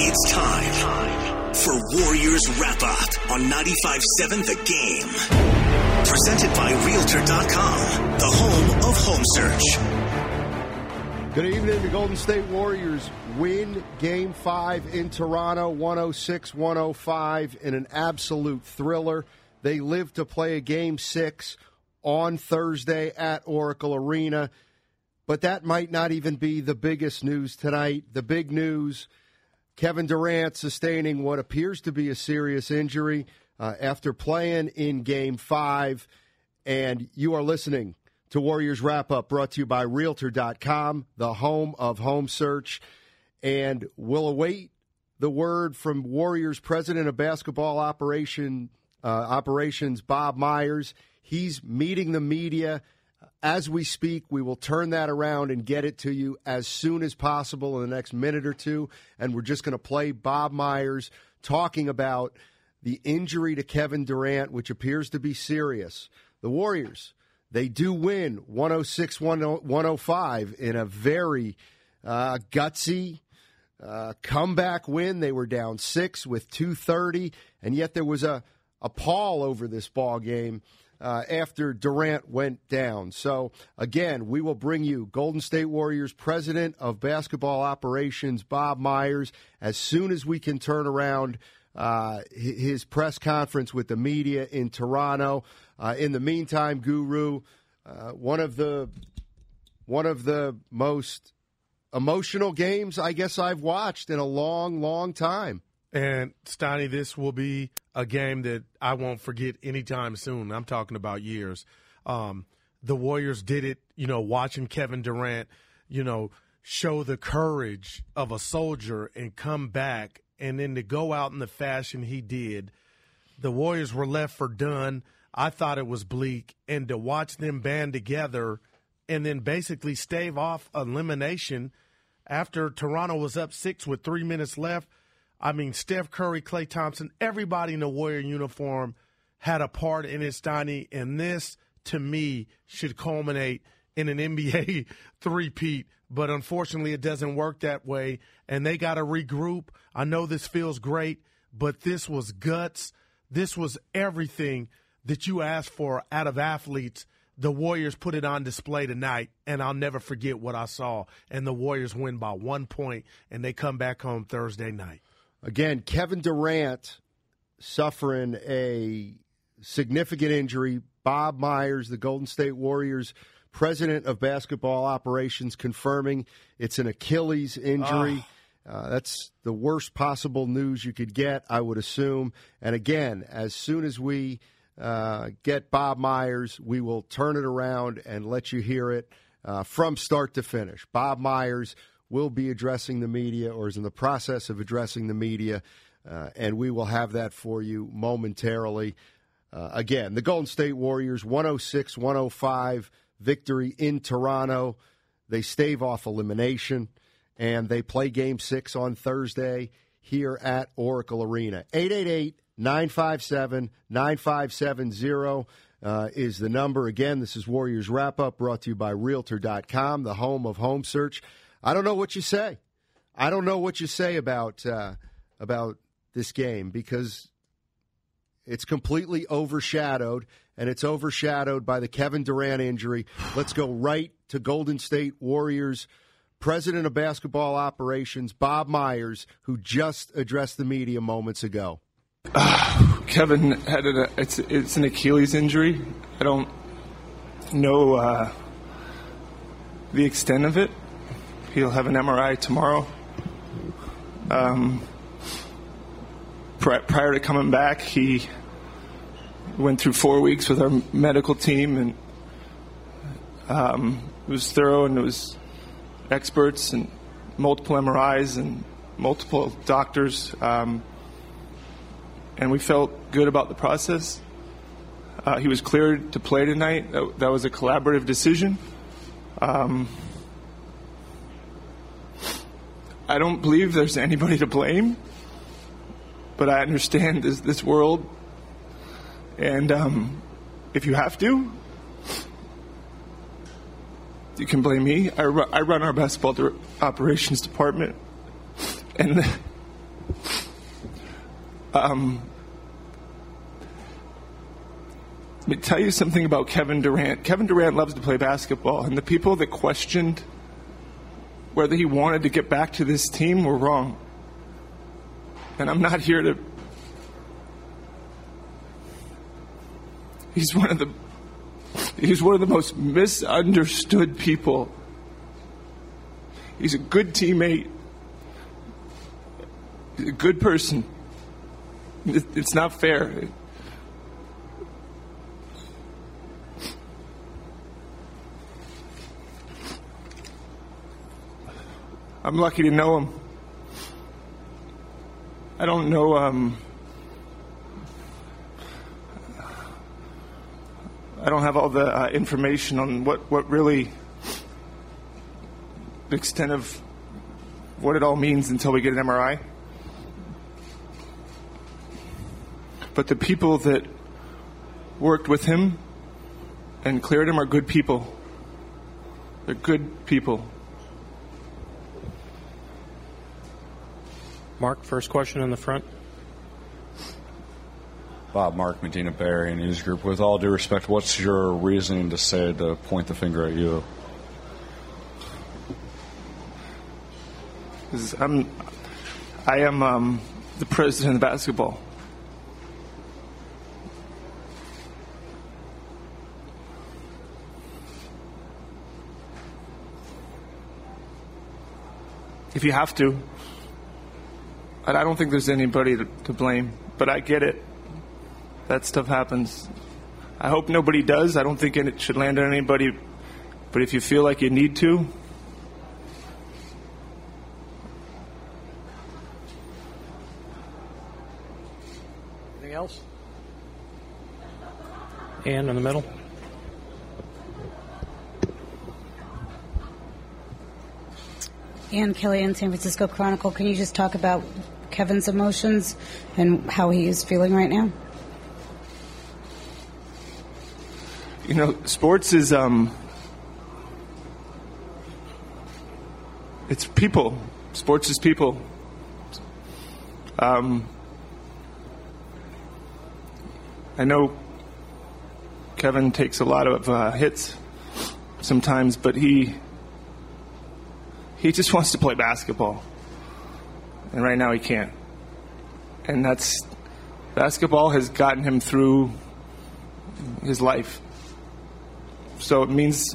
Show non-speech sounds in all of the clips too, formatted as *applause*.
It's time for Warriors Wrap Up on 95.7 The Game. Presented by Realtor.com, the home of home search. Good evening. The Golden State Warriors win game five in Toronto, 106 105, in an absolute thriller. They live to play a game six on Thursday at Oracle Arena. But that might not even be the biggest news tonight. The big news Kevin Durant sustaining what appears to be a serious injury uh, after playing in game five. And you are listening to Warriors Wrap Up, brought to you by Realtor.com, the home of home search. And we'll await the word from Warriors President of Basketball Operation uh, Operations, Bob Myers. He's meeting the media as we speak. We will turn that around and get it to you as soon as possible in the next minute or two. And we're just going to play Bob Myers talking about the injury to Kevin Durant, which appears to be serious. The Warriors they do win 106 105 in a very uh, gutsy uh, comeback win. They were down six with 230, and yet there was a, a pall over this ball game. Uh, after Durant went down. So, again, we will bring you Golden State Warriors president of basketball operations, Bob Myers, as soon as we can turn around uh, his press conference with the media in Toronto. Uh, in the meantime, Guru, uh, one of the one of the most emotional games I guess I've watched in a long, long time. And Steiny, this will be a game that I won't forget anytime soon. I'm talking about years. Um, the Warriors did it, you know, watching Kevin Durant, you know, show the courage of a soldier and come back, and then to go out in the fashion he did. The Warriors were left for done. I thought it was bleak. And to watch them band together and then basically stave off elimination after Toronto was up six with three minutes left. I mean, Steph Curry, Klay Thompson, everybody in the Warrior uniform had a part in it, Steiny. And this, to me, should culminate in an *laughs* NBA three-peat. But unfortunately, it doesn't work that way. And they got to regroup. I know this feels great, but this was guts. This was everything that you asked for out of athletes, the Warriors put it on display tonight, and I'll never forget what I saw. And the Warriors win by one point, and they come back home Thursday night. Again, Kevin Durant suffering a significant injury. Bob Myers, the Golden State Warriors president of basketball operations, confirming it's an Achilles injury. Oh. Uh, that's the worst possible news you could get, I would assume. And again, as soon as we uh, get Bob Myers. We will turn it around and let you hear it uh, from start to finish. Bob Myers will be addressing the media or is in the process of addressing the media, uh, and we will have that for you momentarily. Uh, again, the Golden State Warriors 106 105 victory in Toronto. They stave off elimination, and they play game six on Thursday here at Oracle Arena. 888 957 9570 uh, is the number. Again, this is Warriors Wrap Up brought to you by Realtor.com, the home of home search. I don't know what you say. I don't know what you say about uh, about this game because it's completely overshadowed, and it's overshadowed by the Kevin Durant injury. Let's go right to Golden State Warriors president of basketball operations, Bob Myers, who just addressed the media moments ago. Uh, *sighs* Kevin had a, it's it's an Achilles injury. I don't know uh, the extent of it. He'll have an MRI tomorrow. Um, prior to coming back, he went through four weeks with our medical team, and um, it was thorough and it was experts and multiple MRIs and multiple doctors, um, and we felt good about the process. Uh, he was cleared to play tonight. That, that was a collaborative decision. Um, I don't believe there's anybody to blame, but I understand this, this world, and um, if you have to, you can blame me. I, ru- I run our basketball de- operations department, and um, let me tell you something about Kevin Durant. Kevin Durant loves to play basketball, and the people that questioned whether he wanted to get back to this team were wrong. And I'm not here to. He's one of the He's one of the most misunderstood people. He's a good teammate. He's a good person. It's not fair. I'm lucky to know him. I don't know. Um, I don't have all the uh, information on what, what really the extent of what it all means until we get an MRI. But the people that worked with him and cleared him are good people. They're good people. Mark, first question in the front. Bob Mark Medina Bay Area News Group. With all due respect, what's your reasoning to say to point the finger at you? I'm, I am um, the president of basketball. If you have to, and I don't think there's anybody to, to blame, but I get it that stuff happens. I hope nobody does. I don't think it should land on anybody. But if you feel like you need to, anything else? And in the middle. Ann in San Francisco Chronicle. Can you just talk about Kevin's emotions and how he is feeling right now? you know, sports is um, it's people. Sports is people. Um, I know Kevin takes a lot of uh, hits sometimes, but he he just *laughs* wants to play basketball, and right now he can't. And that's basketball has gotten him through his life. So it means,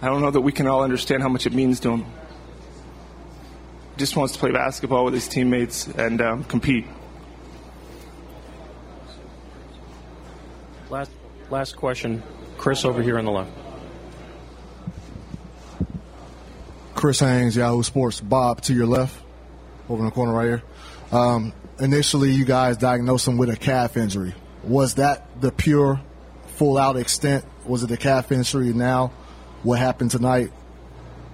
I don't know that we can all understand how much it means to him. He just wants to play basketball with his teammates and um, compete. Last, last question. Chris over here on the left. Chris Haynes, Yahoo Sports. Bob to your left, over in the corner right here. Um, initially, you guys diagnosed him with a calf injury. Was that the pure, full out extent was it the calf injury? Now, what happened tonight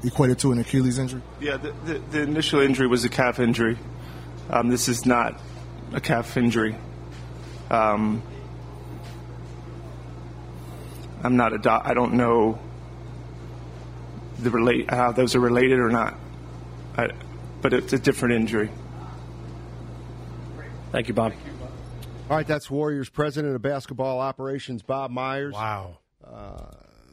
equated to an Achilles injury? Yeah, the, the, the initial injury was a calf injury. Um, this is not a calf injury. Um, I'm not a doc. I don't know the relate how those are related or not. I, but it's a different injury. Thank you, Bob. All right, that's Warriors president of basketball operations, Bob Myers. Wow. Uh,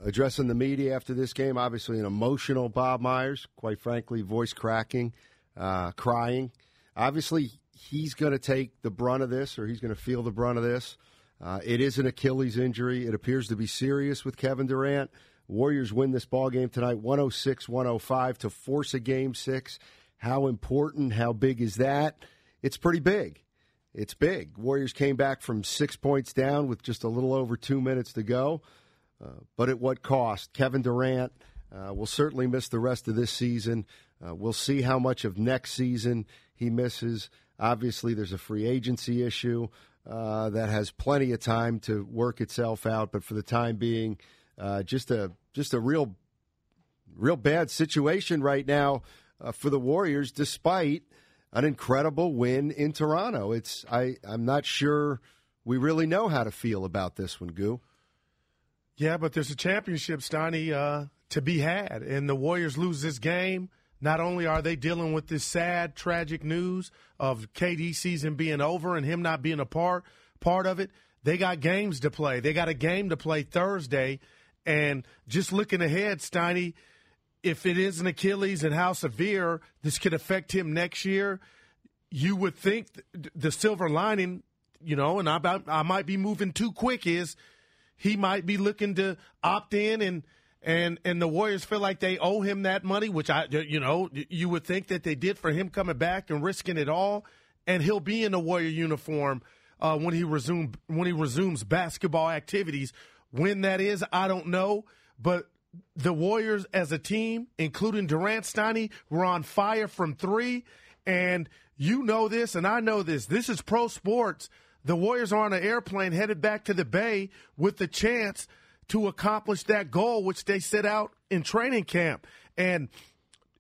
addressing the media after this game. Obviously, an emotional Bob Myers, quite frankly, voice cracking, uh, crying. Obviously, he's going to take the brunt of this, or he's going to feel the brunt of this. Uh, it is an Achilles injury. It appears to be serious with Kevin Durant. Warriors win this ball game tonight, 106 105 to force a game six. How important, how big is that? It's pretty big. It's big. Warriors came back from six points down with just a little over two minutes to go. Uh, but at what cost? Kevin Durant uh, will certainly miss the rest of this season. Uh, we'll see how much of next season he misses. Obviously, there's a free agency issue uh, that has plenty of time to work itself out, but for the time being, uh, just a just a real real bad situation right now uh, for the Warriors, despite an incredible win in Toronto. It's I I'm not sure we really know how to feel about this one, Goo. Yeah, but there's a championship, Steiny, uh, to be had, and the Warriors lose this game. Not only are they dealing with this sad, tragic news of KD season being over and him not being a part part of it, they got games to play. They got a game to play Thursday, and just looking ahead, Steiny, if it is an Achilles and how severe this could affect him next year, you would think the silver lining, you know, and I, I might be moving too quick, is he might be looking to opt in and and and the Warriors feel like they owe him that money, which I you know you would think that they did for him coming back and risking it all, and he'll be in a Warrior uniform uh, when he resume when he resumes basketball activities. When that is, I don't know, but the Warriors as a team, including Durant Steiny, were on fire from three. And you know this, and I know this. This is pro sports. The Warriors are on an airplane headed back to the Bay with the chance to accomplish that goal, which they set out in training camp. And,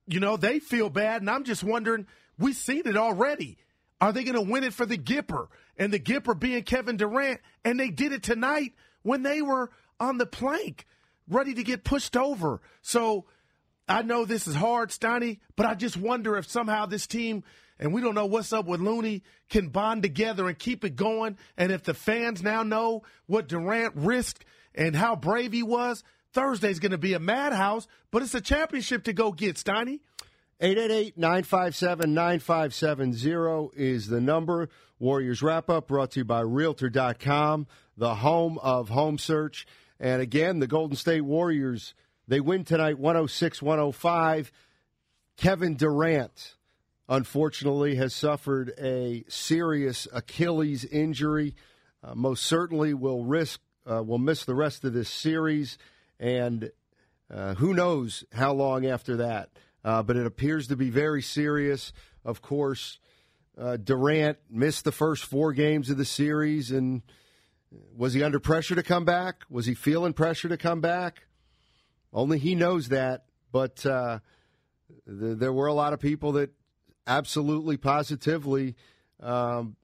you know, they feel bad. And I'm just wondering, we've seen it already. Are they going to win it for the Gipper? And the Gipper being Kevin Durant. And they did it tonight when they were on the plank ready to get pushed over. So I know this is hard, Steiny, but I just wonder if somehow this team, and we don't know what's up with Looney, can bond together and keep it going. And if the fans now know what Durant risked and how brave he was, Thursday's going to be a madhouse, but it's a championship to go get, Steiny. 888-957-9570 is the number. Warriors Wrap Up brought to you by Realtor.com, the home of home search. And again, the Golden State Warriors, they win tonight 106 105. Kevin Durant, unfortunately, has suffered a serious Achilles injury. Uh, most certainly will risk, uh, will miss the rest of this series. And uh, who knows how long after that. Uh, but it appears to be very serious. Of course, uh, Durant missed the first four games of the series and was he under pressure to come back? Was he feeling pressure to come back? Only he knows that. But uh, th- there were a lot of people that absolutely, positively um,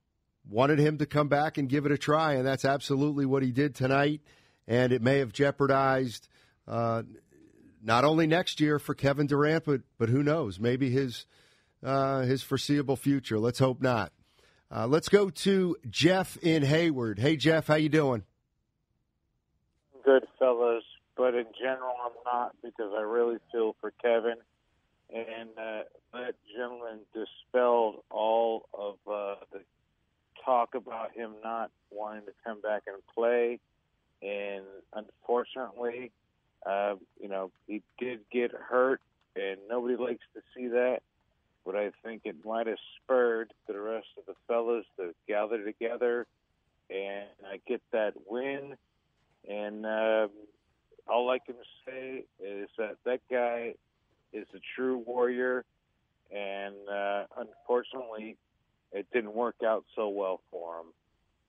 wanted him to come back and give it a try, and that's absolutely what he did tonight. And it may have jeopardized uh, not only next year for Kevin Durant, but but who knows? Maybe his uh, his foreseeable future. Let's hope not. Uh, let's go to Jeff in Hayward. Hey, Jeff, how you doing? Good, fellas. But in general, I'm not because I really feel for Kevin. And uh, that gentleman dispelled all of uh, the talk about him not wanting to come back and play. And unfortunately, uh, you know, he did get hurt, and nobody likes to see that but I think it might have spurred the rest of the fellas to gather together and I get that win. And uh, all I can say is that that guy is a true warrior, and uh, unfortunately, it didn't work out so well for him.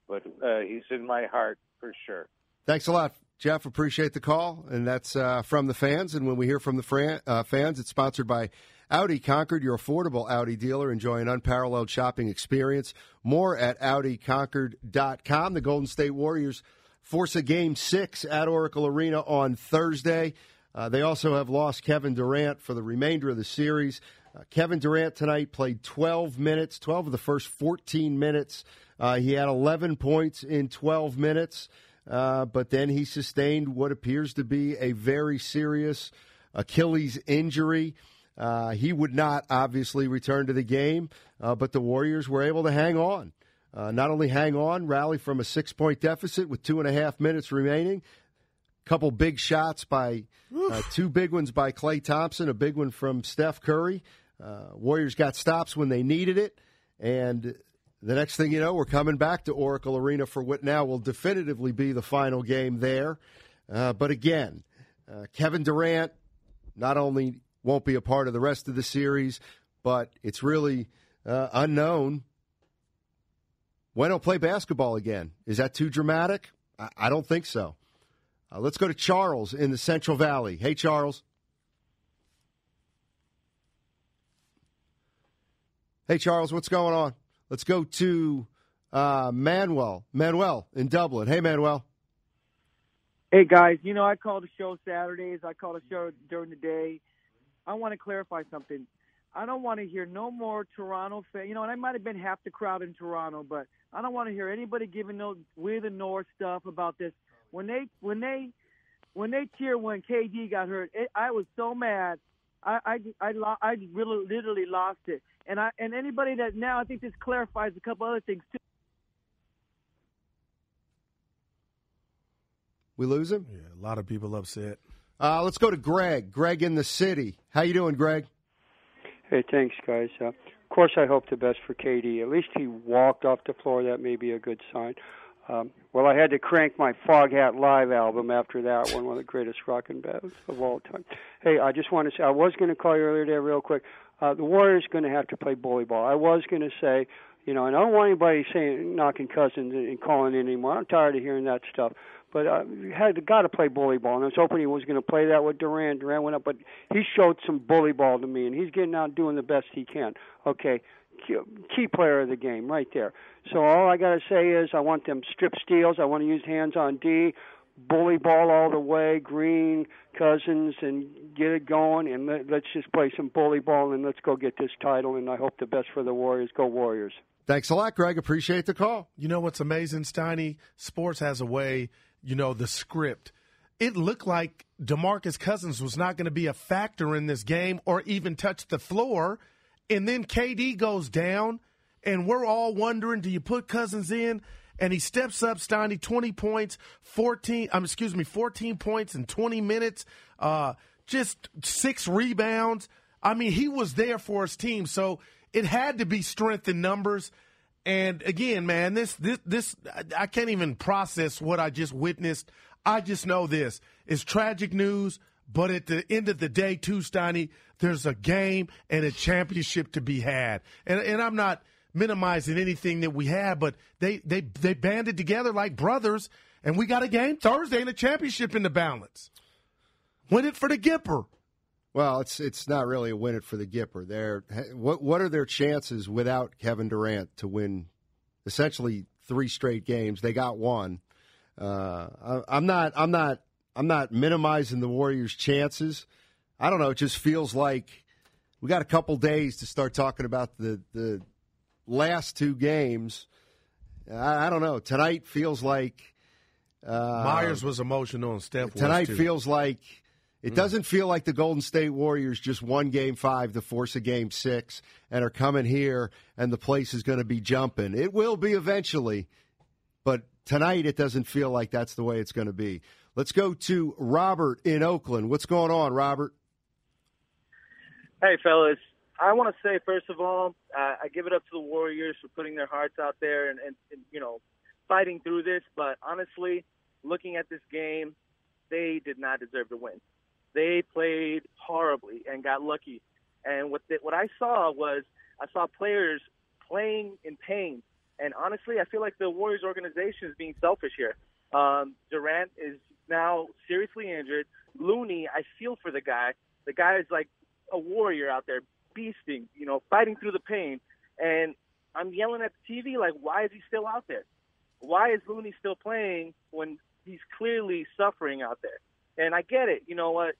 But uh, he's in my heart for sure. Thanks a lot, Jeff. Appreciate the call, and that's uh, from the fans. And when we hear from the fran- uh, fans, it's sponsored by Audi Concord, your affordable Audi dealer. Enjoy an unparalleled shopping experience. More at AudiConcord.com. The Golden State Warriors force a game six at Oracle Arena on Thursday. Uh, they also have lost Kevin Durant for the remainder of the series. Uh, Kevin Durant tonight played 12 minutes, 12 of the first 14 minutes. Uh, he had 11 points in 12 minutes, uh, but then he sustained what appears to be a very serious Achilles injury. Uh, he would not obviously return to the game, uh, but the Warriors were able to hang on. Uh, not only hang on, rally from a six point deficit with two and a half minutes remaining. Couple big shots by uh, two big ones by Klay Thompson, a big one from Steph Curry. Uh, Warriors got stops when they needed it, and the next thing you know, we're coming back to Oracle Arena for what now will definitively be the final game there. Uh, but again, Kevin Durant not only won't be a part of the rest of the series, but it's really uh, unknown when he'll play basketball again. Is that too dramatic? I, I don't think so. Uh, let's go to Charles in the Central Valley. Hey, Charles. Hey, Charles, what's going on? Let's go to uh, Manuel. Manuel in Dublin. Hey, Manuel. Hey guys, you know I call the show Saturdays. I call the show during the day. I want to clarify something. I don't want to hear no more Toronto fan. You know, and I might have been half the crowd in Toronto, but I don't want to hear anybody giving no we're the North stuff about this. When they when they when they cheer when KD got hurt, it, I was so mad. I I I, lo- I really literally lost it. And I and anybody that now I think this clarifies a couple other things too. We lose him? Yeah, a lot of people upset. Uh, let's go to Greg. Greg in the city. How you doing, Greg? Hey, thanks, guys. Uh, of course, I hope the best for KD. At least he walked off the floor. That may be a good sign. Um, well, I had to crank my Foghat Live album after that one, one of the greatest rock and bands of all time. Hey, I just want to say, I was going to call you earlier today real quick. Uh, the Warriors going to have to play bully ball. I was going to say, you know, and I don't want anybody saying knocking Cousins and calling in anymore. I'm tired of hearing that stuff. But uh, you had got to play bully ball, and I was hoping he was going to play that with Durant. Durant went up, but he showed some bully ball to me, and he's getting out doing the best he can. Okay, key player of the game right there. So all I got to say is I want them strip steals. I want to use hands on D, bully ball all the way, Green, Cousins, and get it going. And let, let's just play some bully ball and let's go get this title. And I hope the best for the Warriors. Go Warriors. Thanks a lot, Greg. Appreciate the call. You know what's amazing, Steiny? Sports has a way, you know, the script. It looked like DeMarcus Cousins was not going to be a factor in this game or even touch the floor. And then KD goes down, and we're all wondering do you put Cousins in? And he steps up, Steiny, 20 points, 14, um, excuse me, 14 points in 20 minutes, uh, just six rebounds. I mean, he was there for his team. So it had to be strength in numbers. And again, man, this this this I can't even process what I just witnessed. I just know this is tragic news, but at the end of the day, too, Steiny, there's a game and a championship to be had. And and I'm not minimizing anything that we had, but they they they banded together like brothers, and we got a game Thursday and a championship in the balance. Win it for the Gipper. Well, it's it's not really a win it for the Gipper. There, what what are their chances without Kevin Durant to win essentially three straight games? They got one. Uh, I, I'm not I'm not I'm not minimizing the Warriors' chances. I don't know. It just feels like we got a couple days to start talking about the the last two games. I, I don't know. Tonight feels like uh, Myers was emotional and Steph. Tonight feels like it doesn't feel like the Golden State Warriors just won game five to force a game six and are coming here and the place is going to be jumping. It will be eventually, but tonight it doesn't feel like that's the way it's going to be. Let's go to Robert in Oakland. What's going on, Robert? Hey, fellas. I want to say, first of all, uh, I give it up to the Warriors for putting their hearts out there and, and, and, you know, fighting through this. But honestly, looking at this game, they did not deserve to win they played horribly and got lucky. And what the, what I saw was I saw players playing in pain. And honestly, I feel like the Warriors organization is being selfish here. Um, Durant is now seriously injured. Looney, I feel for the guy. The guy is like a warrior out there, beasting, you know, fighting through the pain. And I'm yelling at the TV, like, why is he still out there? Why is Looney still playing when he's clearly suffering out there? And I get it. You know what?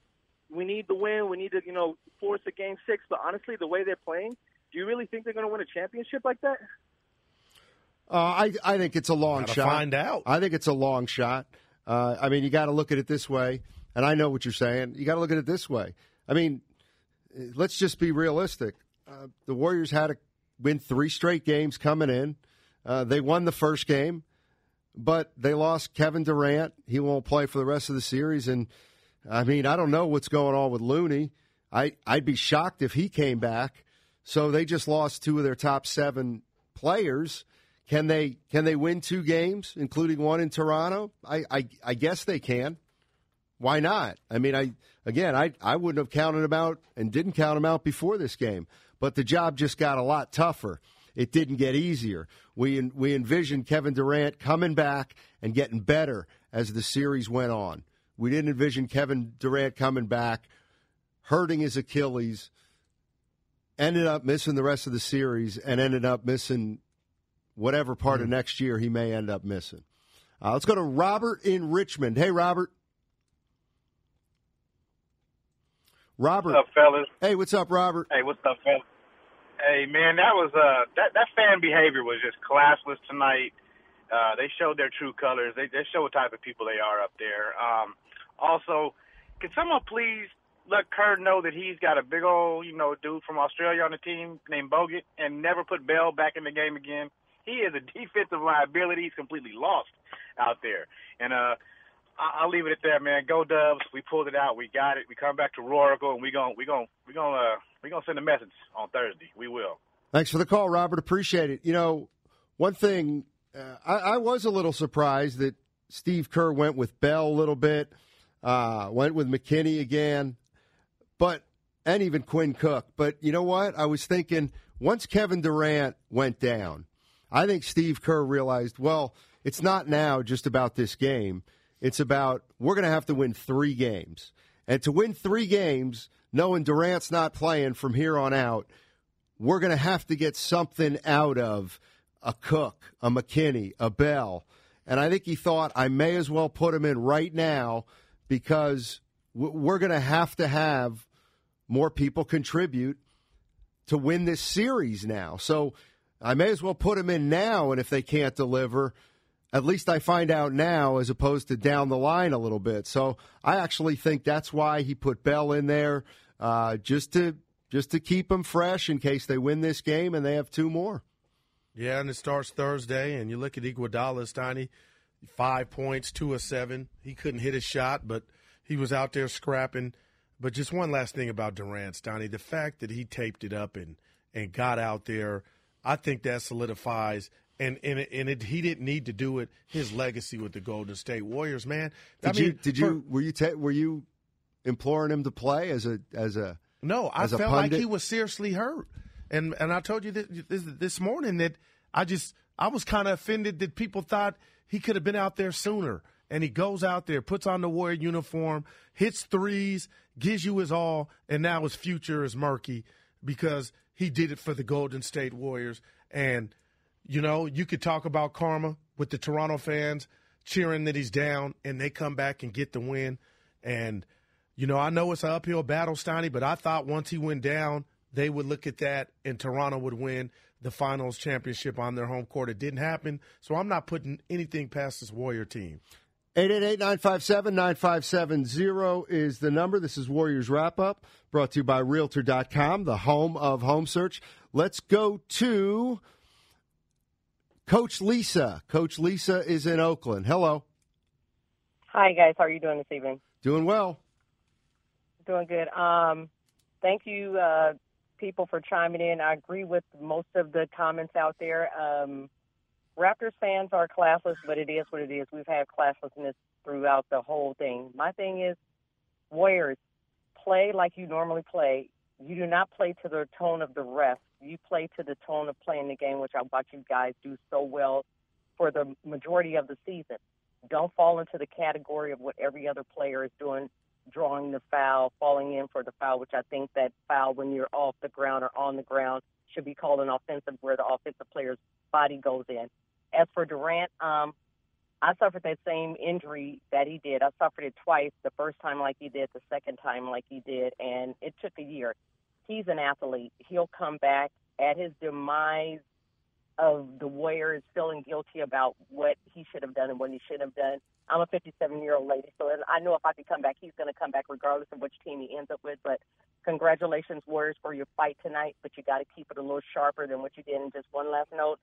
We need the win. We need to, you know, force a game six. But honestly, the way they're playing, do you really think they're going to win a championship like that? Uh, I I think it's a long Gotta shot. find out. I think it's a long shot. Uh, I mean, you got to look at it this way, and I know what you're saying. You got to look at it this way. I mean, let's just be realistic. Uh, the Warriors had to win three straight games coming in. Uh, they won the first game, but they lost Kevin Durant. He won't play for the rest of the series, and I mean, I don't know what's going on with Looney. I I'd be shocked if he came back. So they just lost two of their top seven players. Can they can they win two games, including one in Toronto? I I, I guess they can. Why not? I mean, I again, I I wouldn't have counted them out and didn't count them out before this game, but the job just got a lot tougher. It didn't get easier. We we envisioned Kevin Durant coming back and getting better as the series went on. We didn't envision Kevin Durant coming back, hurting his Achilles, ended up missing the rest of the series, and ended up missing whatever part of next year he may end up missing. Uh, let's go to Robert in Richmond. Hey, Robert. Robert. What's up, fellas? Hey, what's up, Robert? Hey, what's up, fellas? Hey, man, that was uh that that fan behavior was just classless tonight. Uh, they showed their true colors. They they show what type of people they are up there. Um, also, can someone please let Kerr know that he's got a big old you know dude from Australia on the team named Bogut and never put Bell back in the game again. He is a *laughs* defensive liability. He's completely lost out there. And uh, I- I'll leave it at that, man. Go Dubs. We pulled it out. We got it. We come back to Roaracle, and we gon' we gon' we gon' uh we gonna send a message on Thursday. We will. Thanks for the call, Robert. Appreciate it. You know, one thing uh, I, I was a little surprised that Steve Kerr went with Bell a little bit, uh, went with McKinnie again, but and even Quinn Cook. But you know what? I was thinking once Kevin Durant went down, I think Steve Kerr realized, well, it's not now just about this game. It's about we're going to have to win three games. And to win three games, knowing Durant's not playing from here on out, we're going to have to get something out of a Cook, a McKinnie, a Bell. And I think he thought, I may as well put him in right now because we're going to have to have more people contribute to win this series now. So I may as well put him in now. And if they can't deliver, at least I find out now as opposed to down the line a little bit. So I actually think that's why he put Bell in there, uh, just to just to keep them fresh in case they win this game and they have two more. Yeah, and it starts Thursday, and you look at Iguodala, Steiny, five points, two of seven. He couldn't hit a shot, but he was out there scrapping. But just one last thing about Durant, Steiny, the fact that he taped it up and and got out there, I think that solidifies. And and, and it, he didn't need to do it. His legacy with the Golden State Warriors, man. Did I mean, you did you were you ta- were you imploring him to play as a as a No, I felt like he was seriously hurt, and and I told you this, this, this morning that I just I was kind of offended that people thought he could have been out there sooner, and he goes out there, puts on the Warrior uniform, hits threes, gives you his all, and now his future is murky because he did it for the Golden State Warriors, and you know you could talk about karma with the Toronto fans cheering that he's down, and they come back and get the win, and. You know, I know it's an uphill battle, Steiny, but I thought once he went down, they would look at that and Toronto would win the finals championship on their home court. It didn't happen, so I'm not putting anything past this Warrior team. 888-957-9570 is the number. This is Warriors Wrap Up, brought to you by Realtor.com, the home of home search. Let's go to Coach Lisa. Coach Lisa is in Oakland. Hello. Hi guys, how are you doing this evening? Doing well. Doing good. Um, thank you, uh, people, for chiming in. I agree with most of the comments out there. Um, Raptors fans are classless, but it is what it is. We've had classlessness throughout the whole thing. My thing is, Warriors, play like you normally play. You do not play to the tone of the rest. You play to the tone of playing the game, which I watch you guys do so well for the majority of the season. Don't fall into the category of what every other player is doing, drawing the foul, falling in for the foul, which I think that foul when you're off the ground or on the ground should be called an offensive where the offensive player's body goes in. As for Durant, um, I suffered that same injury that he did. I suffered it twice. The first time like he did, the second time like he did, and it took a year. He's an athlete. He'll come back at his demise of the Warriors feeling guilty about what he should have done and what he shouldn't have done. I'm a 57 year old lady, so I know if I can come back, he's going to come back regardless of which team he ends up with. But congratulations, Warriors, for your fight tonight. But you got to keep it a little sharper than what you did. And just one last note: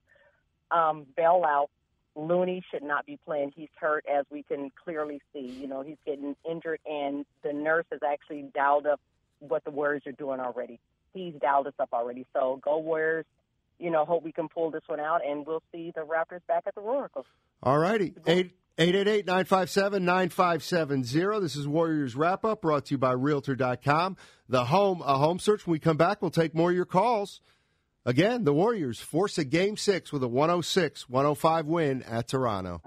um, Bell out. Looney should not be playing. He's hurt, as we can clearly see. You know, he's getting injured, and the nurse has actually dialed up what the Warriors are doing already. He's dialed us up already. So go Warriors. You know, hope we can pull this one out, and we'll see the Raptors back at the Oracle. All righty. Eight 888-957-9570. This is Warriors Wrap Up brought to you by Realtor.com. The home, a home search. When we come back, we'll take more of your calls. Again, the Warriors force a game six with a 106 105 win at Toronto.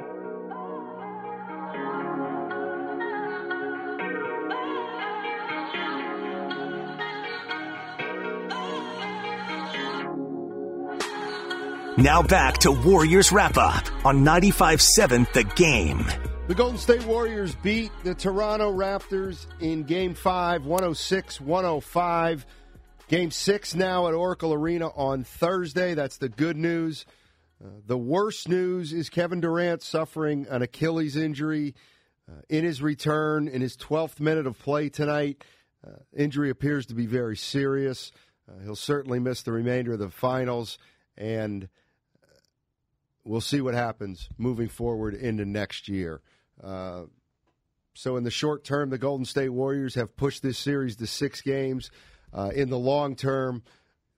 Now back to Warriors Wrap Up on 95-7 The Game. The Golden State Warriors beat the Toronto Raptors in Game 5, 106 105. Game 6 now at Oracle Arena on Thursday. That's the good news. Uh, the worst news is Kevin Durant suffering an Achilles injury uh, in his return in his 12th minute of play tonight. Uh, injury appears to be very serious. Uh, he'll certainly miss the remainder of the finals, and we'll see what happens moving forward into next year. Uh, so, in the short term, the Golden State Warriors have pushed this series to six games. Uh, in the long term,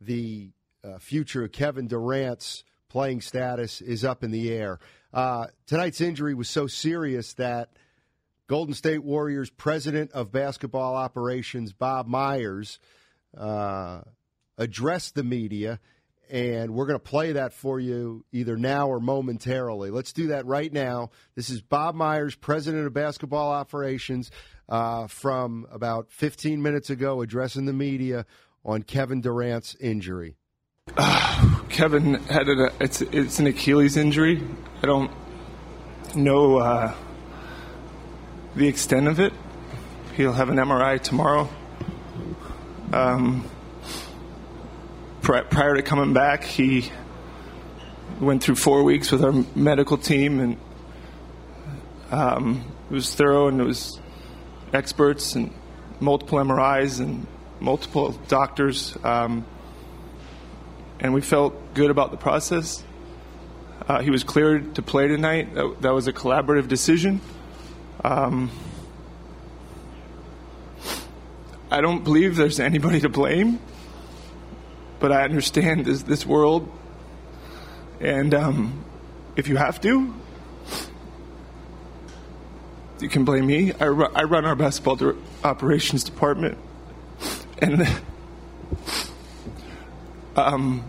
the uh, future of Kevin Durant's playing status is up in the air. Uh, tonight's injury was so serious that Golden State Warriors president of basketball operations, Bob Myers, uh, addressed the media and we're going to play that for you either now or momentarily. Let's do that right now. This is Bob Myers, president of basketball operations, uh, from about 15 minutes ago, addressing the media on Kevin Durant's injury. Uh, *sighs* Kevin had it's it's an Achilles injury. I don't know uh, the extent of it. He'll have an MRI tomorrow. Um, prior to coming back, he went through four weeks with our medical team, and um, it was thorough, and it was experts and multiple MRIs and multiple doctors, um, and we felt good about the process. Uh, he was cleared to play tonight. That, that was a collaborative decision. Um, I don't believe there's anybody to blame but I understand this, this world. And um, if you have to, you can blame me. I, run, I run our basketball de- operations department. And um,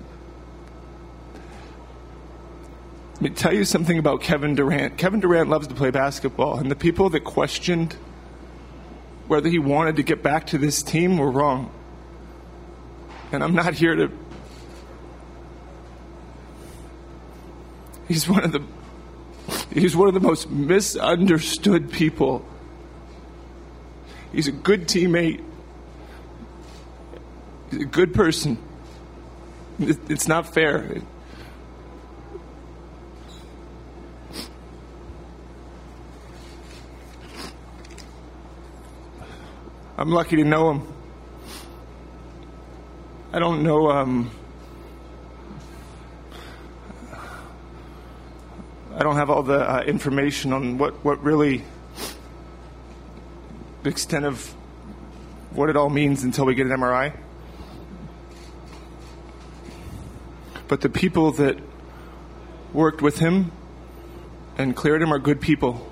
let me tell you something about Kevin Durant. Kevin Durant loves to play basketball, and the people that questioned whether he wanted to get back to this team were wrong. And I'm not here to. He's one of the. He's one of the most misunderstood people. He's a good teammate. He's a good person. It's not fair. I'm lucky to know him. I don't know. Um, I don't have all the uh, information on what, what really the extent of what it all means until we get an MRI. But the people that worked with him and cleared him are good people.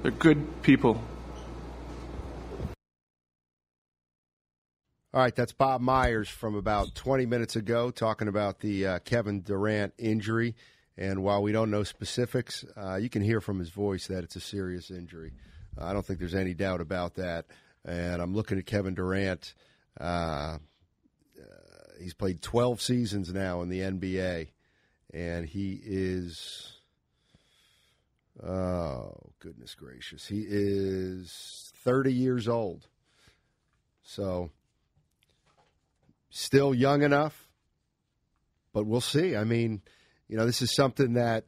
They're good people. All right, that's Bob Myers from about 20 minutes ago talking about the uh, Kevin Durant injury. And while we don't know specifics, uh, you can hear from his voice that it's a serious injury. I don't think there's any doubt about that. And I'm looking at Kevin Durant. Uh, uh, he's played 12 seasons now in the NBA, and he is. Oh, goodness gracious. He is 30 years old. So still young enough, but we'll see. I mean, you know, this is something that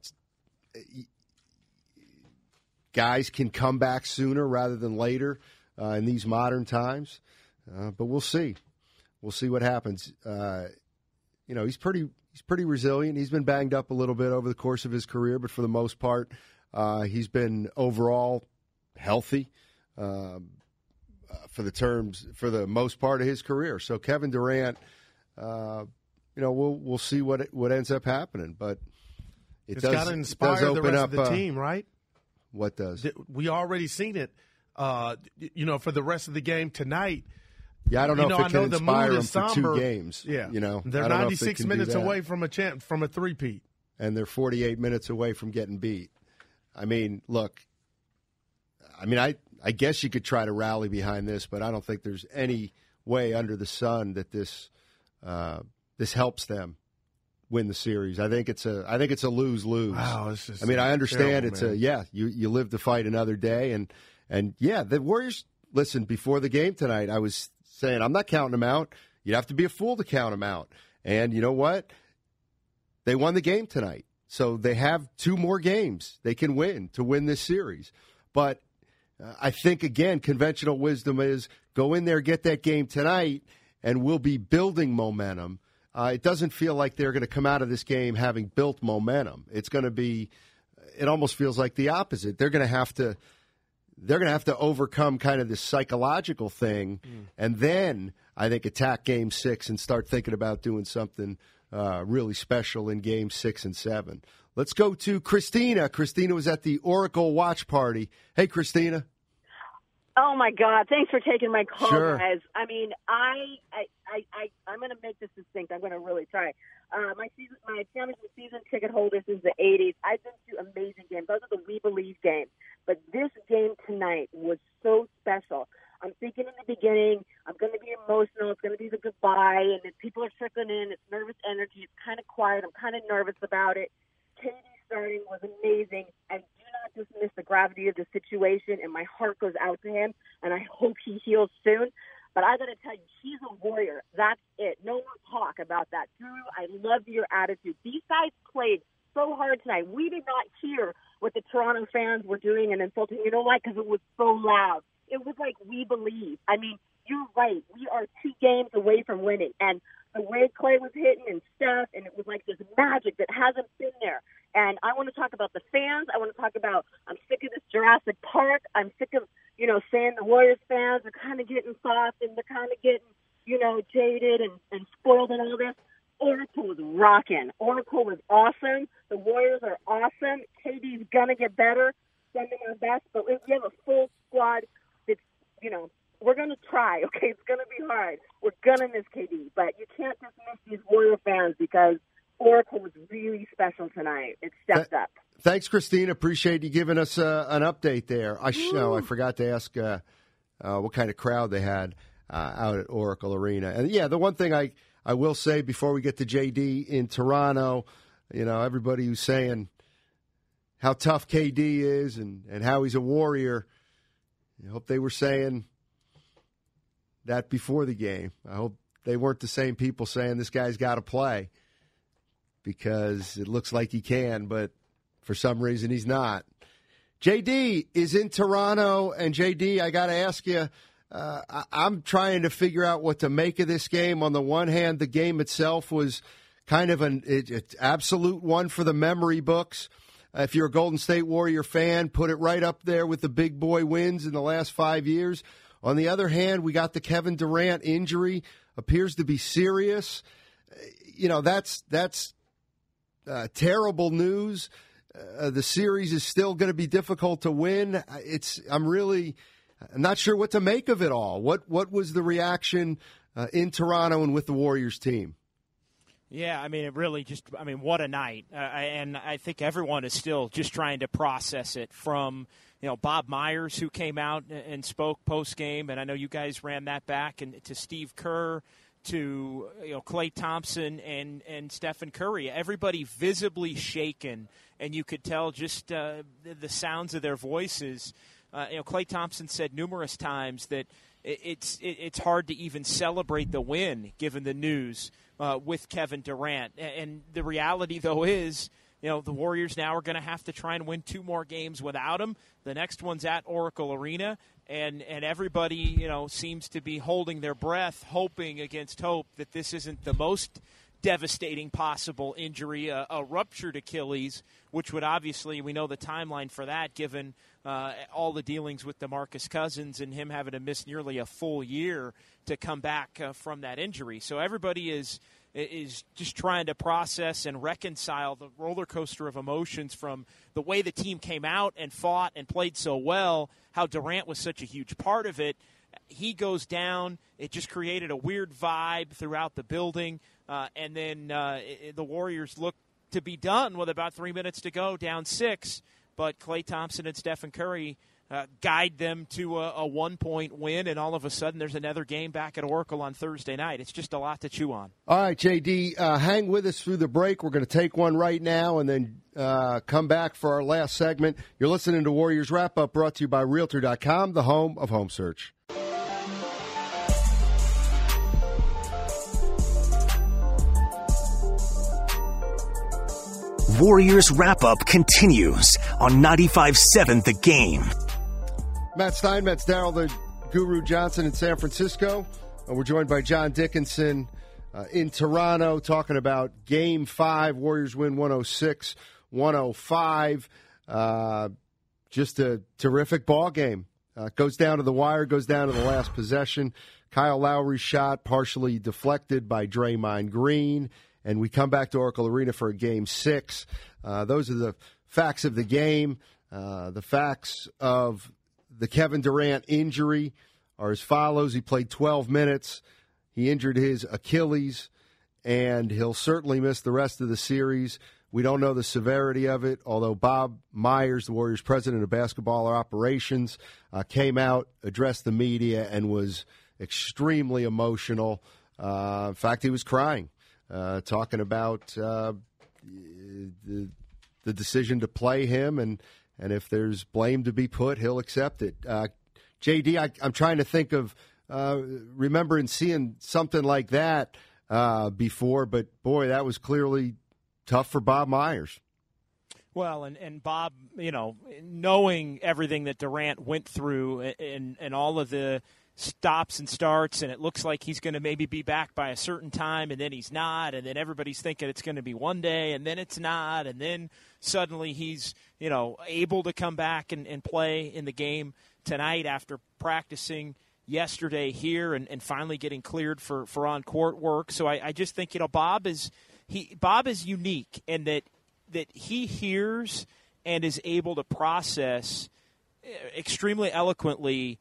guys can come back sooner rather than later uh, in these modern times. Uh, but we'll see. We'll see what happens. Uh, you know, he's pretty he's pretty resilient. He's been banged up a little bit over the course of his career, but for the most part, uh, he's been overall healthy. Um, for the terms for the most part of his career. So Kevin Durant, uh, you know, we'll we'll see what it, what ends up happening, but it it's got to inspire the rest up, of the uh, team, right? What does? We already seen it. Uh, you know, for the rest of the game tonight. Yeah, I don't know you know, if it I can know the inspire mood them is for two somber. games. Yeah, you know, they're know if they 96 can minutes away from a champ from a three-peat. and they're 48 minutes away from getting beat. I mean, look, I mean, I, I guess you could try to rally behind this, but I don't think there's any way under the sun that this uh, this helps them win the series. I think it's a I think it's a lose lose. Wow, I mean, I understand terrible, it's man. a yeah. You you live to fight another day, and and yeah, the Warriors. Listen, before the game tonight, I was saying I'm not counting them out. You'd have to be a fool to count them out. And you know what? They won the game tonight. So they have two more games they can win to win this series. But uh, I think, again, conventional wisdom is go in there, get that game tonight, and we'll be building momentum. Uh, it doesn't feel like they're going to come out of this game having built momentum. It's going to be, it almost feels like the opposite. They're going to have to. They're going to have to overcome kind of this psychological thing, and then I think attack Game Six and start thinking about doing something uh, really special in Game Six and Seven. Let's go to Christina. Christina was at the Oracle watch party. Hey, Christina. Oh my God! Thanks for taking my call, Sure. guys. I mean, I, I, I, I I'm going to make this distinct. I'm going to really try. Uh, my season, my championship season ticket holder since the '80s. I've been to amazing games. Those are the We Believe games. But this game tonight was so special. I'm thinking in the beginning, I'm going to be emotional. It's going to be the goodbye, and then people are trickling in. It's nervous energy. It's kind of quiet. I'm kind of nervous about it. KD starting was amazing. I do not dismiss the gravity of the situation, and my heart goes out to him, and I *laughs* hope he heals soon. But I got to tell you, he's a warrior. That's it. No more talk about that. Drew, I love your attitude. These guys played so hard tonight. We did not hear what the Toronto fans were doing and insulting. You know why? Because it was so loud. It was like we believe. I mean, you're right. We are two games away from winning, and the way Klay was hitting and stuff, and it was like this magic that hasn't been there. And I want to talk about the fans. I want to talk about. I'm sick of this Jurassic Park. I'm sick of you know saying the Warriors fans are kind of getting soft and they're kind of getting you know jaded and, and spoiled and all this. Oracle was rocking. Oracle was awesome. The Warriors are awesome. KD's gonna get better. Sending our best, but we have a full squad. That's you know we're gonna try. *laughs* Okay, it's gonna be hard. We're gonna miss KD, but you can't dismiss these Warrior fans because Oracle was really special tonight. It stepped up. Thanks, Christina. Appreciate you giving us uh, an update there. I sh- no, I forgot to ask uh, uh, what kind of crowd they had uh, out at Oracle Arena. And yeah, the one thing I I will say before we get to JD in Toronto, you know, everybody who's saying how tough KD is and and how he's a warrior. I hope they were saying that before the game. I hope they weren't the same people saying this guy's got to play because it looks like he can, but for some reason he's not. JD is in Toronto, and JD, I got to ask you. Uh, I'm trying to figure out what to make of this game. On the one hand, the game itself was kind of an it, it's absolute one for the memory books. Uh, if you're a Golden State Warrior fan, put it right up there with the big boy wins in the last five years. On the other hand, we got the Kevin Durant injury, appears to be serious. You know, that's that's uh, terrible news. Uh, the series is still going to be difficult to win. It's I'm really I'm not sure what to make of it all. What what was the reaction uh, in Toronto and with the Warriors team? Yeah, I mean, it really just, I mean, what a night. Uh, and I think everyone is still just trying to process it from, you know, Bob Myers, who came out and spoke post game. And I know you guys ran that back, and to Steve Kerr, to, you know, Klay Thompson and, and Stephen Curry. Everybody visibly shaken. And you could tell just uh, the, sounds of their voices. Uh, you know, Klay Thompson said numerous times that it, it's it, it's hard to even celebrate the win given the news uh, with Kevin Durant. And the reality, though, is you know the Warriors now are going to have to try and win two more games without him. The next one's at Oracle Arena, and and everybody you know seems to be holding their breath, hoping against hope that this isn't the most devastating possible injury, a, a ruptured Achilles, which would obviously we know the timeline for that, given uh, all the dealings with DeMarcus Cousins and him having to miss nearly a full year to come back uh, from that injury. So everybody is is just trying to process and reconcile the roller coaster of emotions from the way the team came out and fought and played so well, how Durant was such a huge part of it. He goes down. It just created a weird vibe throughout the building. Uh, and then uh, it, the Warriors look to be done with about three minutes to go, down six. But Klay Thompson and Stephen Curry uh, guide them to a, a one point win, and all of a sudden there's another game back at Oracle on Thursday night. It's just a lot to chew on. All right, JD, uh, hang with us through the break. We're going to take one right now and then uh, come back for our last segment. You're listening to Warriors Wrap Up brought to you by Realtor.com, the home of home search. Warriors Wrap Up continues on 95.7 The Game. Matt Steinmetz, Daryl the Guru Johnson in San Francisco. Uh, we're joined by John Dickinson uh, in Toronto talking about Game 5. Warriors win 106 105. Uh, just a terrific ball game. Uh, goes down to the wire, goes down to the last possession. Kyle Lowry's shot partially deflected by Draymond Green and we come back to Oracle Arena for a game six. Uh, those are the facts of the game. Uh, the facts of the Kevin Durant injury are as follows. He played 12 minutes. He injured his Achilles, and he'll certainly miss the rest of the series. We don't know the severity of it, although Bob Myers, the Warriors president of basketball operations, uh, came out, addressed the media, and was extremely emotional. Uh, in fact, he was crying uh, talking about uh, the, the decision to play him, and, and if there's blame to be put, he'll accept it. Uh, JD, I, am trying to think of uh, remembering seeing something like that uh, before, but boy, that was clearly tough for Bob Myers. Well, and, and Bob, you know, knowing everything that Durant went through and, and all of the stops and starts, and it looks like he's going to maybe be back by a certain time, and then he's not, and then everybody's thinking it's going to be one day, and then it's not, and then suddenly he's you know able to come back and, and play in the game tonight after practicing yesterday here and, and finally getting cleared for, for on court work. So I, I just think you know Bob is he Bob is unique in that that he hears and is able to process eh, extremely eloquently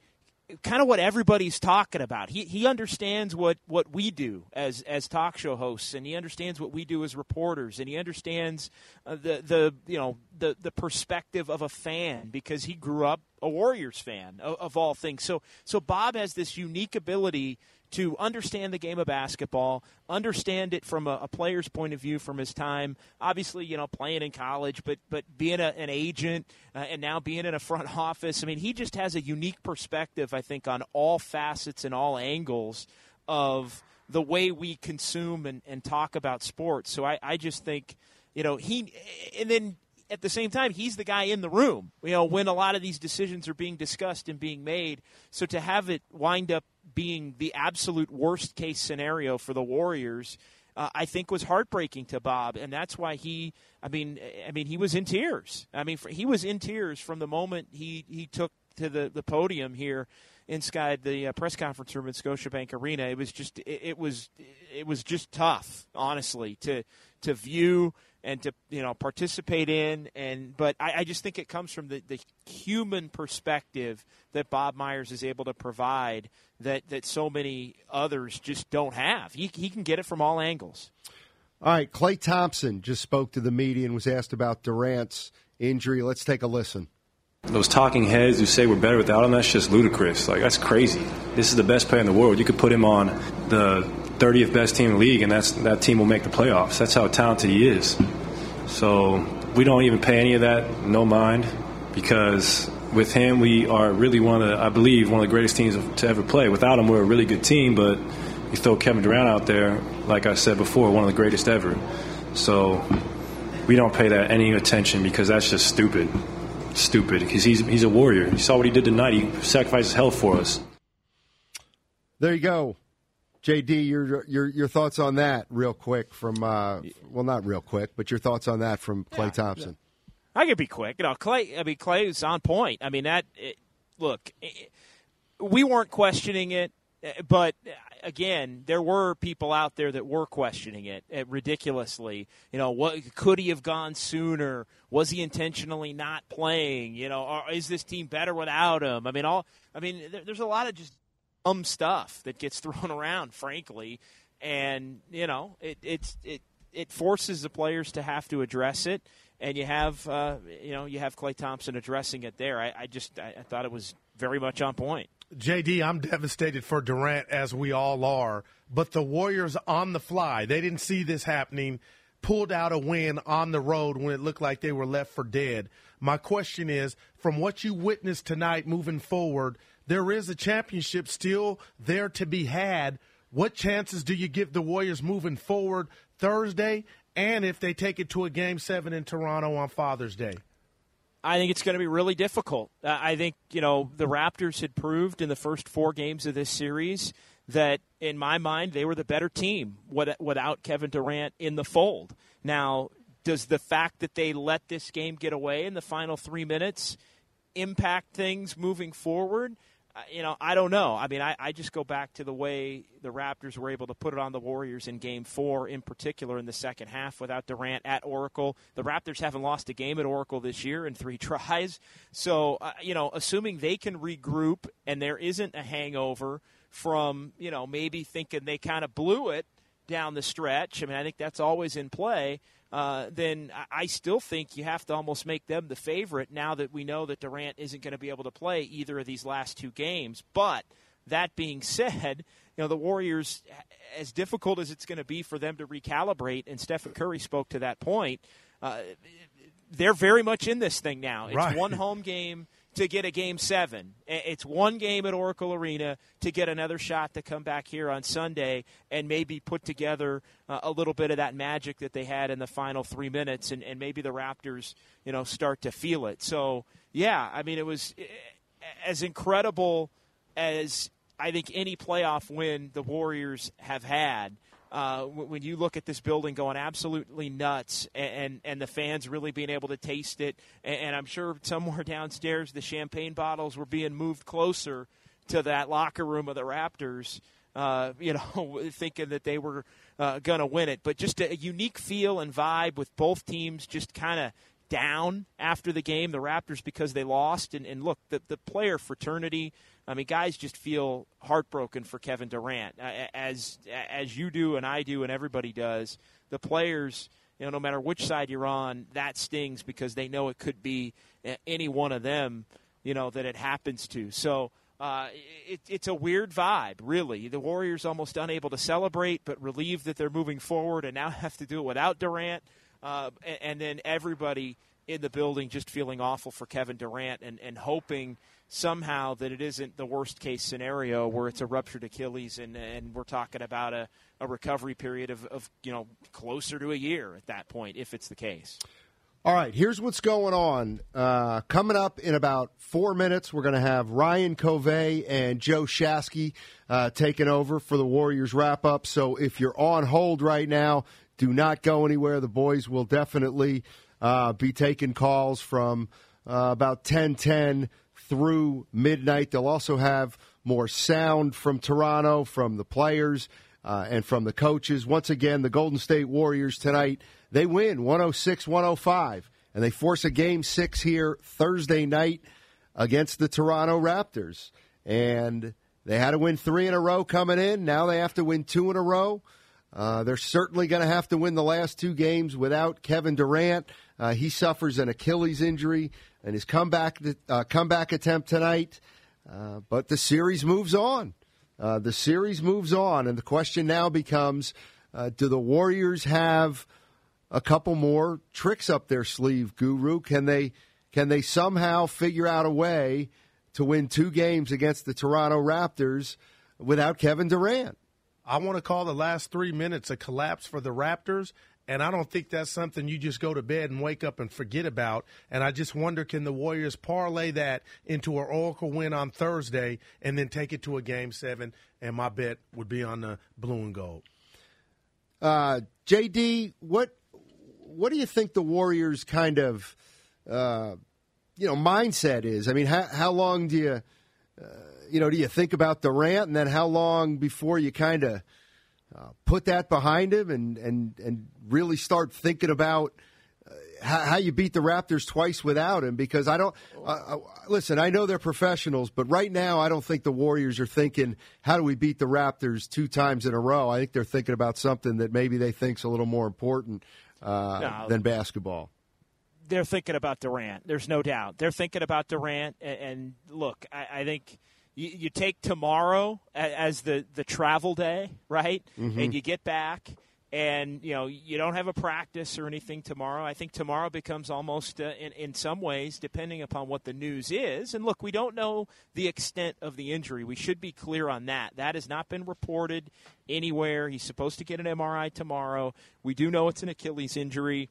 kind of what everybody's talking about. He he understands what, what we do as as talk show hosts, and he understands what we do as reporters, and he understands uh, the the you know the the perspective of a fan because he grew up a Warriors fan of, of all things. So so Bob has this unique ability to understand the game of basketball, understand it from a, a, player's point of view from his time. Obviously, you know, playing in college, but but being a, an agent uh, and now being in a front *laughs* office. I mean, he just has a unique perspective, I think, on all facets and all angles of the way we consume and, and talk about sports. So I, I just think, you know, he and then at the same time, he's the guy in the room, you know, when a lot of these decisions are being discussed and being made. So to have it wind up being the absolute worst case scenario for the Warriors, uh, I think was heartbreaking to Bob, and that's why he. I mean, I mean, he was in tears. I mean, he was in tears from the moment he he took to the the podium here inside the uh, press conference room at Scotiabank Arena. It was just it, it was it was just tough, honestly, to to view and to you know participate in and but I, I, just think it comes from the, the human perspective that Bob Myers is able to provide that that so many others just don't have. He, he can get it from all angles. All right, Klay Thompson just spoke to the media and was asked about Durant's injury. Let's take a listen. Those talking heads who say we're better without him, that's just ludicrous. Like, that's crazy. This is the best player in the world. You could put him on the 30th best team in the league, and that's, that team will make the playoffs. That's how talented he is. So we don't even pay any of that, no mind, because with him, we are really one of the, I believe, one of the greatest teams to ever play. Without him, we're a really good team, but you throw Kevin Durant out there, like I said before, one of the greatest ever. So we don't pay that any attention because that's just stupid. Stupid, because he's, he's a warrior. You saw what he did tonight. He sacrificed his health for us. There you go. JD, your your your thoughts on that, real quick from uh, well, not real quick, but your thoughts on that from Klay yeah, Thompson. I could be quick. You know, Klay. I mean, Klay is on point. I mean, that it, look, it, we weren't questioning it Uh, But uh, again, there were people out there that were questioning it uh, ridiculously. You know, what could he have gone sooner? Was he intentionally not playing? You know, or is this team better without him? I mean, all I mean, there, there's a lot of just dumb stuff that gets *laughs* thrown around, frankly, and you know, it it's it it forces the players to have to address it. And you have, uh, you know, you have Klay Thompson addressing it there. I, I just, I, I thought it was very much on point. JD, I'm devastated for Durant, as we all are. But the Warriors on the fly, they didn't see this happening, pulled out a win on the road when it looked like they were left for dead. My question is from what you witnessed tonight moving forward, there is a championship still there to be had. What chances do you give the Warriors moving forward Thursday? And if they take it to a game seven in Toronto on Father's Day? I think it's going to be really difficult. Uh, I think, you know, the Raptors had proved in the first four games of this series that, in my mind, they were the better team with- without Kevin Durant in the fold. Now, does the fact that they let this game get away in the final three minutes impact things moving forward? You know, I don't know. I mean, I, I just go back to the way the Raptors were able to put it on the Warriors in game four, in particular in the second half without Durant at Oracle. The Raptors haven't lost a game at Oracle this year in three *laughs* tries. So, uh, you know, assuming they can regroup and there isn't a hangover from, you know, maybe thinking they kind of blew it down the stretch, I mean, I think that's always in play. Uh, then I- still think you have to almost make them the favorite now that we know that Durant isn't going to be able to play either of these last two games. But that being *laughs* said, you know the Warriors, as difficult as it's going to be for them to recalibrate, and Stephen Curry spoke to that point. Uh, they're very much in this thing now. It's Right. one home game to get a game seven. It's one game at Oracle Arena to get another shot to come back here on Sunday and maybe put together uh, a little bit of that magic that they had in the final three minutes, and, and maybe the Raptors, you know, start to feel it. So, yeah, I mean, it was eh, as incredible as I think any playoff win the Warriors have had. Uh, when you look at this building going absolutely nuts, and, and and the fans really being able to taste it, and, and I'm sure somewhere *laughs* downstairs the champagne bottles were being moved closer to that locker room of the Raptors. Uh, you *laughs* know, thinking that they were uh, going to win it, but just a unique feel and vibe with both teams just kind of down after the game. The Raptors because they lost, and, and look, the the player fraternity. I mean, guys just feel heartbroken for Kevin Durant, uh, as as you do and I do and everybody does. The players, you know, no matter which side you're on, that stings because they know it could be uh, any one of them, you know, that it happens to. So. Uh, it, it's a weird vibe, really. The Warriors almost unable to celebrate, but relieved that they're moving forward, and now *laughs* have to do it without Durant. Uh, and, and then everybody in the building just feeling awful for Kevin Durant and, and hoping somehow that it isn't the worst case scenario where it's a ruptured Achilles and, and we're talking about a, a recovery period of, of, you know, closer to a year at that point, if it's the case. All right, here's what's going on. Uh, coming up in about four minutes, we're going to have Ryan Covey and Joe Shasky uh, taking over for the Warriors wrap up. So if you're on hold right now, do not go anywhere. The boys will definitely uh, be taking calls from uh, about 10:10 through midnight. They'll also have more sound from Toronto, from the players, uh, and from the coaches. Once again, the Golden State Warriors tonight, they win 106 105, and they force a game six here Thursday night against the Toronto Raptors. And they had to win three in a row coming in. Now they have to win two in a row. Uh, they're certainly going to have to win the last two games without Kevin Durant. Uh, he suffers an Achilles injury and his comeback uh, comeback attempt tonight. Uh, but the series moves on. Uh, the series moves on, and the question now becomes: Do the Warriors have a couple more tricks up their sleeve, Guru? Can they can they somehow figure out a way to win two games against the Toronto Raptors without Kevin Durant? I want to call the last three minutes a collapse for the Raptors, and I don't think that's something you just go to bed and wake up and forget about. And I just wonder can the Warriors parlay that into an Oracle win on Thursday and then take it to a game seven? And my bet would be on the blue and gold. Uh, JD, what what do you think the Warriors kind of uh, you know mindset is? I mean, how, how long do you uh, you know, do you think about Durant, and then how long before you kind of uh, put that behind him and and and really start thinking about uh, how, how, you beat the Raptors twice without him? Because I don't uh, listen. I know they're professionals, but right now I don't think the Warriors are thinking how do we beat the Raptors two times in a row. I think they're thinking about something that maybe they think's a little more important uh, no. than basketball they're thinking about Durant. There's no doubt. They're thinking about Durant. And, and look, I, I think you, you, take tomorrow as the, the travel day, right? Mm-hmm. And you get back and you know you don't have a practice or anything tomorrow. I think tomorrow becomes almost uh, in in some ways, depending upon what the news is. And look, we don't know the extent of the injury. We should be clear on that. That has not been reported anywhere. He's supposed to get an MRI tomorrow. We do know it's an Achilles injury.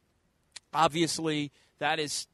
Obviously, that is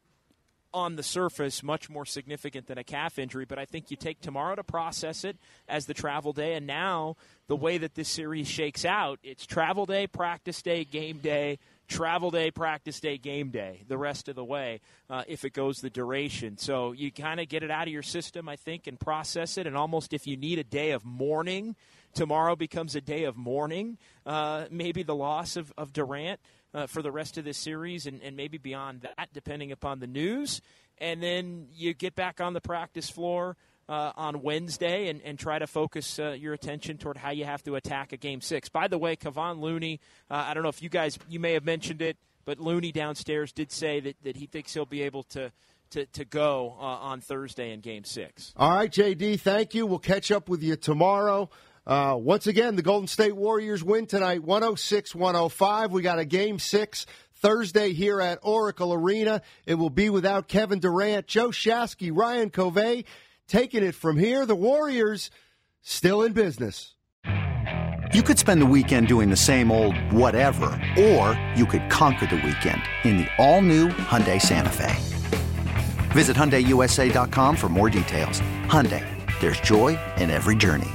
on the surface much more significant than a calf injury, but I think you take tomorrow to process it as the travel day, and now the way that this series shakes out, it's travel day, practice day, game day, travel day, practice day, game day, the rest of the way, uh, if it goes the duration. So you kind of get it out of your system, I think, and process it, and almost if you need a day of mourning, tomorrow becomes a day of mourning, uh, maybe the loss of, of Durant uh, for the rest of this series and, and maybe beyond that, depending upon the news. And then you get back on the practice floor. Uh, on Wednesday and, and try to focus uh, your attention toward how you have to attack a game six. By the way, Kevon Looney, uh, I don't know if you guys, you may have mentioned it, but Looney downstairs did say that, that he thinks he'll be able to. To, to go uh, on Thursday in Game Six. All right, JD. Thank you. We'll catch up with you tomorrow. Uh, once again, the Golden State Warriors win tonight 106 105. We got a game six Thursday here at Oracle Arena. It will be without Kevin Durant, Joe Shasky, Ryan Covey taking it from here. The Warriors still in business. You could spend the weekend doing the same old whatever, or you could conquer the weekend in the all new Hyundai Santa Fe. Visit HyundaiUSA.com for more details. Hyundai, there's joy in every journey.